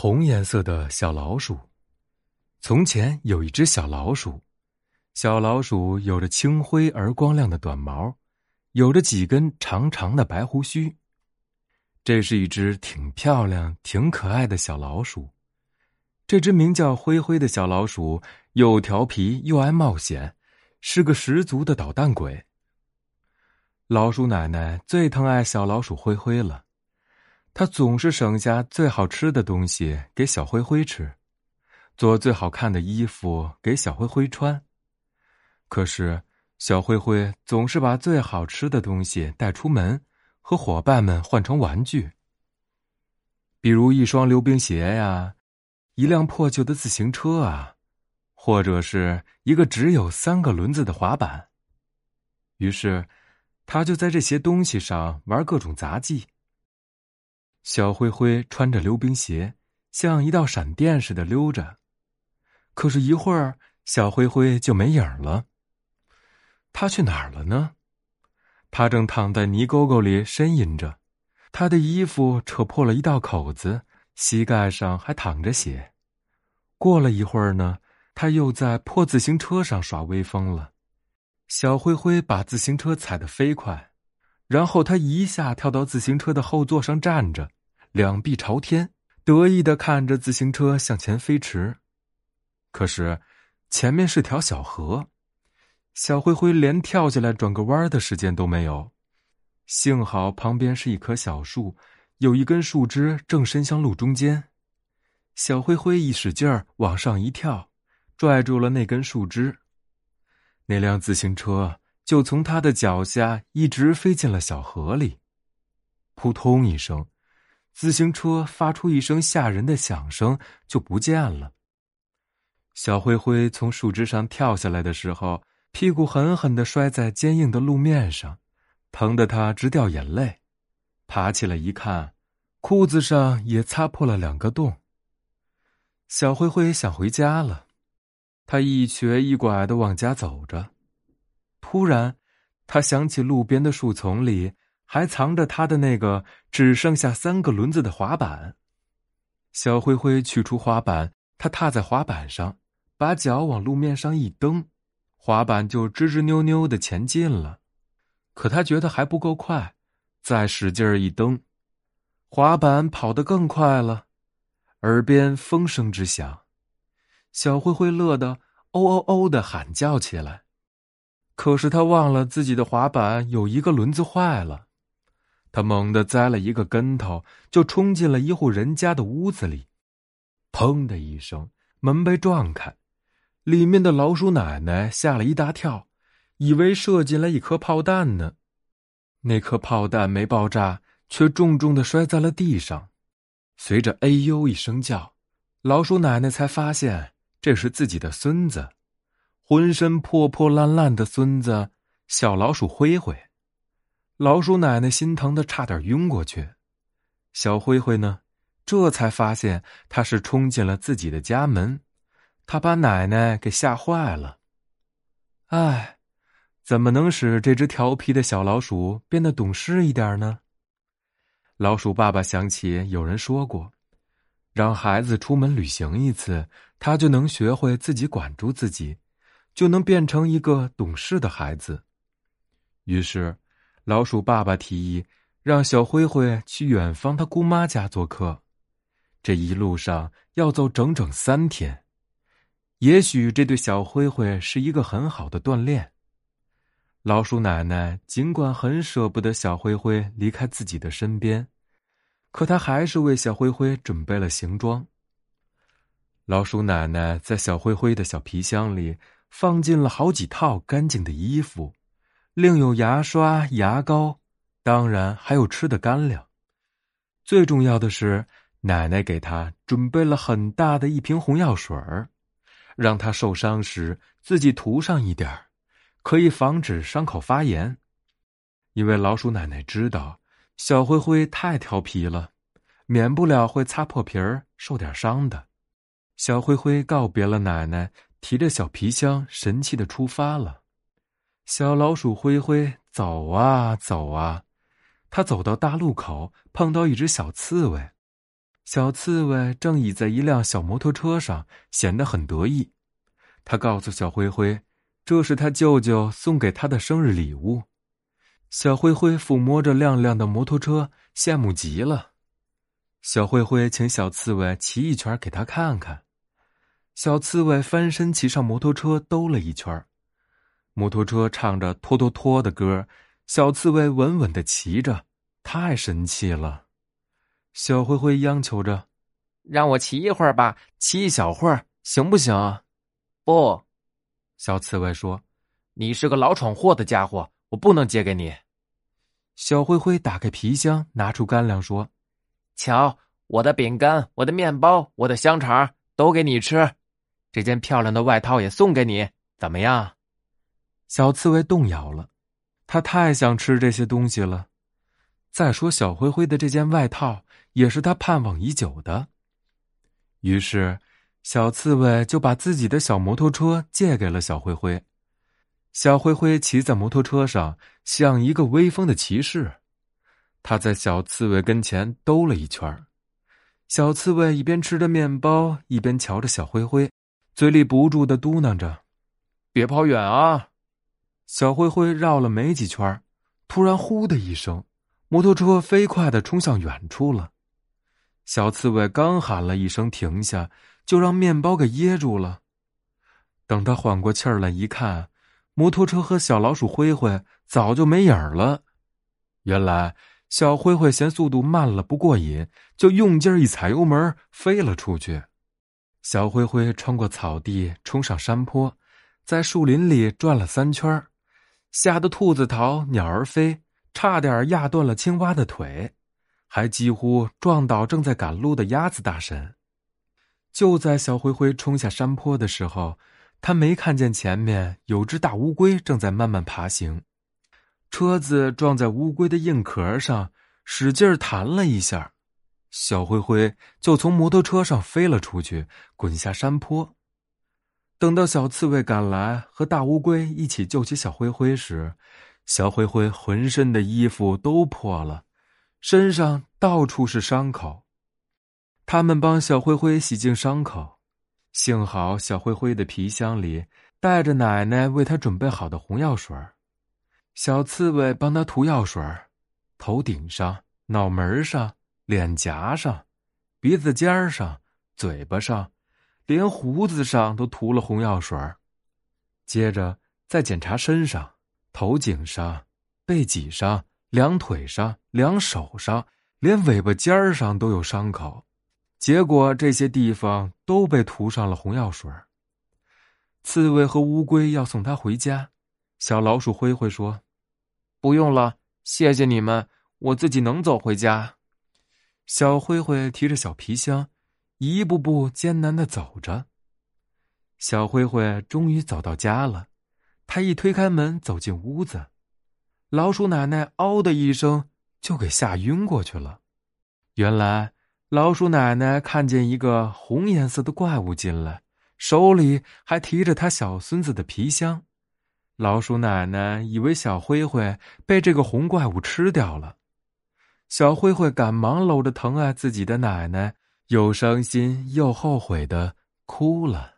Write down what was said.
红颜色的小老鼠。从前有一只小老鼠，小老鼠有着青灰而光亮的短毛，有着几根长长的白胡须。这是一只挺漂亮、挺可爱的小老鼠。这只名叫灰灰的小老鼠，又调皮又爱冒险，是个十足的捣蛋鬼。老鼠奶奶最疼爱小老鼠灰灰了。他总是省下最好吃的东西给小灰灰吃，做最好看的衣服给小灰灰穿。可是小灰灰总是把最好吃的东西带出门，和伙伴们换成玩具，比如一双溜冰鞋呀，一辆破旧的自行车啊，或者是一个只有三个轮子的滑板。于是，他就在这些东西上玩各种杂技。小灰灰穿着溜冰鞋，像一道闪电似的溜着。可是，一会儿小灰灰就没影了。他去哪儿了呢？他正躺在泥沟沟里呻吟着，他的衣服扯破了一道口子，膝盖上还淌着血。过了一会儿呢，他又在破自行车上耍威风了。小灰灰把自行车踩得飞快，然后他一下跳到自行车的后座上站着。两臂朝天，得意的看着自行车向前飞驰。可是，前面是条小河，小灰灰连跳下来转个弯的时间都没有。幸好旁边是一棵小树，有一根树枝正伸向路中间。小灰灰一使劲儿往上一跳，拽住了那根树枝，那辆自行车就从他的脚下一直飞进了小河里。扑通一声。自行车发出一声吓人的响声，就不见了。小灰灰从树枝上跳下来的时候，屁股狠狠的摔在坚硬的路面上，疼得他直掉眼泪。爬起来一看，裤子上也擦破了两个洞。小灰灰想回家了，他一瘸一拐的往家走着。突然，他想起路边的树丛里。还藏着他的那个只剩下三个轮子的滑板。小灰灰取出滑板，他踏在滑板上，把脚往路面上一蹬，滑板就吱吱扭扭的前进了。可他觉得还不够快，再使劲一蹬，滑板跑得更快了。耳边风声直响，小灰灰乐得哦哦哦的喊叫起来。可是他忘了自己的滑板有一个轮子坏了。他猛地栽了一个跟头，就冲进了一户人家的屋子里。砰的一声，门被撞开，里面的老鼠奶奶吓了一大跳，以为射进来一颗炮弹呢。那颗炮弹没爆炸，却重重的摔在了地上。随着“哎呦”一声叫，老鼠奶奶才发现这是自己的孙子，浑身破破烂烂的孙子小老鼠灰灰。老鼠奶奶心疼的差点晕过去，小灰灰呢，这才发现他是冲进了自己的家门，他把奶奶给吓坏了。唉，怎么能使这只调皮的小老鼠变得懂事一点呢？老鼠爸爸想起有人说过，让孩子出门旅行一次，他就能学会自己管住自己，就能变成一个懂事的孩子。于是。老鼠爸爸提议让小灰灰去远方他姑妈家做客，这一路上要走整整三天。也许这对小灰灰是一个很好的锻炼。老鼠奶奶尽管很舍不得小灰灰离开自己的身边，可她还是为小灰灰准备了行装。老鼠奶奶在小灰灰的小皮箱里放进了好几套干净的衣服。另有牙刷、牙膏，当然还有吃的干粮。最重要的是，奶奶给他准备了很大的一瓶红药水儿，让他受伤时自己涂上一点，可以防止伤口发炎。因为老鼠奶奶知道小灰灰太调皮了，免不了会擦破皮儿、受点伤的。小灰灰告别了奶奶，提着小皮箱，神气的出发了。小老鼠灰灰走啊走啊，它走到大路口，碰到一只小刺猬。小刺猬正倚在一辆小摩托车上，显得很得意。他告诉小灰灰，这是他舅舅送给他的生日礼物。小灰灰抚摸着亮亮的摩托车，羡慕极了。小灰灰请小刺猬骑一圈给他看看。小刺猬翻身骑上摩托车，兜了一圈。摩托车唱着“拖拖拖”的歌，小刺猬稳稳的骑着，太神气了。小灰灰央求着：“让我骑一会儿吧，骑一小会儿，行不行？”“不。”小刺猬说，“你是个老闯祸的家伙，我不能借给你。”小灰灰打开皮箱，拿出干粮说：“瞧，我的饼干，我的面包，我的香肠，都给你吃。这件漂亮的外套也送给你，怎么样？”小刺猬动摇了，他太想吃这些东西了。再说，小灰灰的这件外套也是他盼望已久的。于是，小刺猬就把自己的小摩托车借给了小灰灰。小灰灰骑在摩托车上，像一个威风的骑士。他在小刺猬跟前兜了一圈。小刺猬一边吃着面包，一边瞧着小灰灰，嘴里不住的嘟囔着：“别跑远啊！”小灰灰绕了没几圈，突然“呼”的一声，摩托车飞快的冲向远处了。小刺猬刚喊了一声停下，就让面包给噎住了。等他缓过气儿来，一看，摩托车和小老鼠灰灰早就没影儿了。原来小灰灰嫌速度慢了不过瘾，就用劲儿一踩油门飞了出去。小灰灰穿过草地，冲上山坡，在树林里转了三圈儿。吓得兔子逃，鸟儿飞，差点压断了青蛙的腿，还几乎撞倒正在赶路的鸭子大神。就在小灰灰冲下山坡的时候，他没看见前面有只大乌龟正在慢慢爬行，车子撞在乌龟的硬壳上，使劲弹了一下，小灰灰就从摩托车上飞了出去，滚下山坡。等到小刺猬赶来，和大乌龟一起救起小灰灰时，小灰灰浑身的衣服都破了，身上到处是伤口。他们帮小灰灰洗净伤口，幸好小灰灰的皮箱里带着奶奶为他准备好的红药水。小刺猬帮他涂药水，头顶上、脑门上、脸颊上、鼻子尖上、嘴巴上。连胡子上都涂了红药水接着再检查身上、头颈上、背脊上、两腿上、两手上，连尾巴尖上都有伤口。结果这些地方都被涂上了红药水刺猬和乌龟要送他回家，小老鼠灰灰说：“不用了，谢谢你们，我自己能走回家。”小灰灰提着小皮箱。一步步艰难的走着，小灰灰终于走到家了。他一推开门，走进屋子，老鼠奶奶“嗷”的一声就给吓晕过去了。原来，老鼠奶奶看见一个红颜色的怪物进来，手里还提着他小孙子的皮箱。老鼠奶奶以为小灰灰被这个红怪物吃掉了，小灰灰赶忙搂着疼爱自己的奶奶。又伤心又后悔的哭了。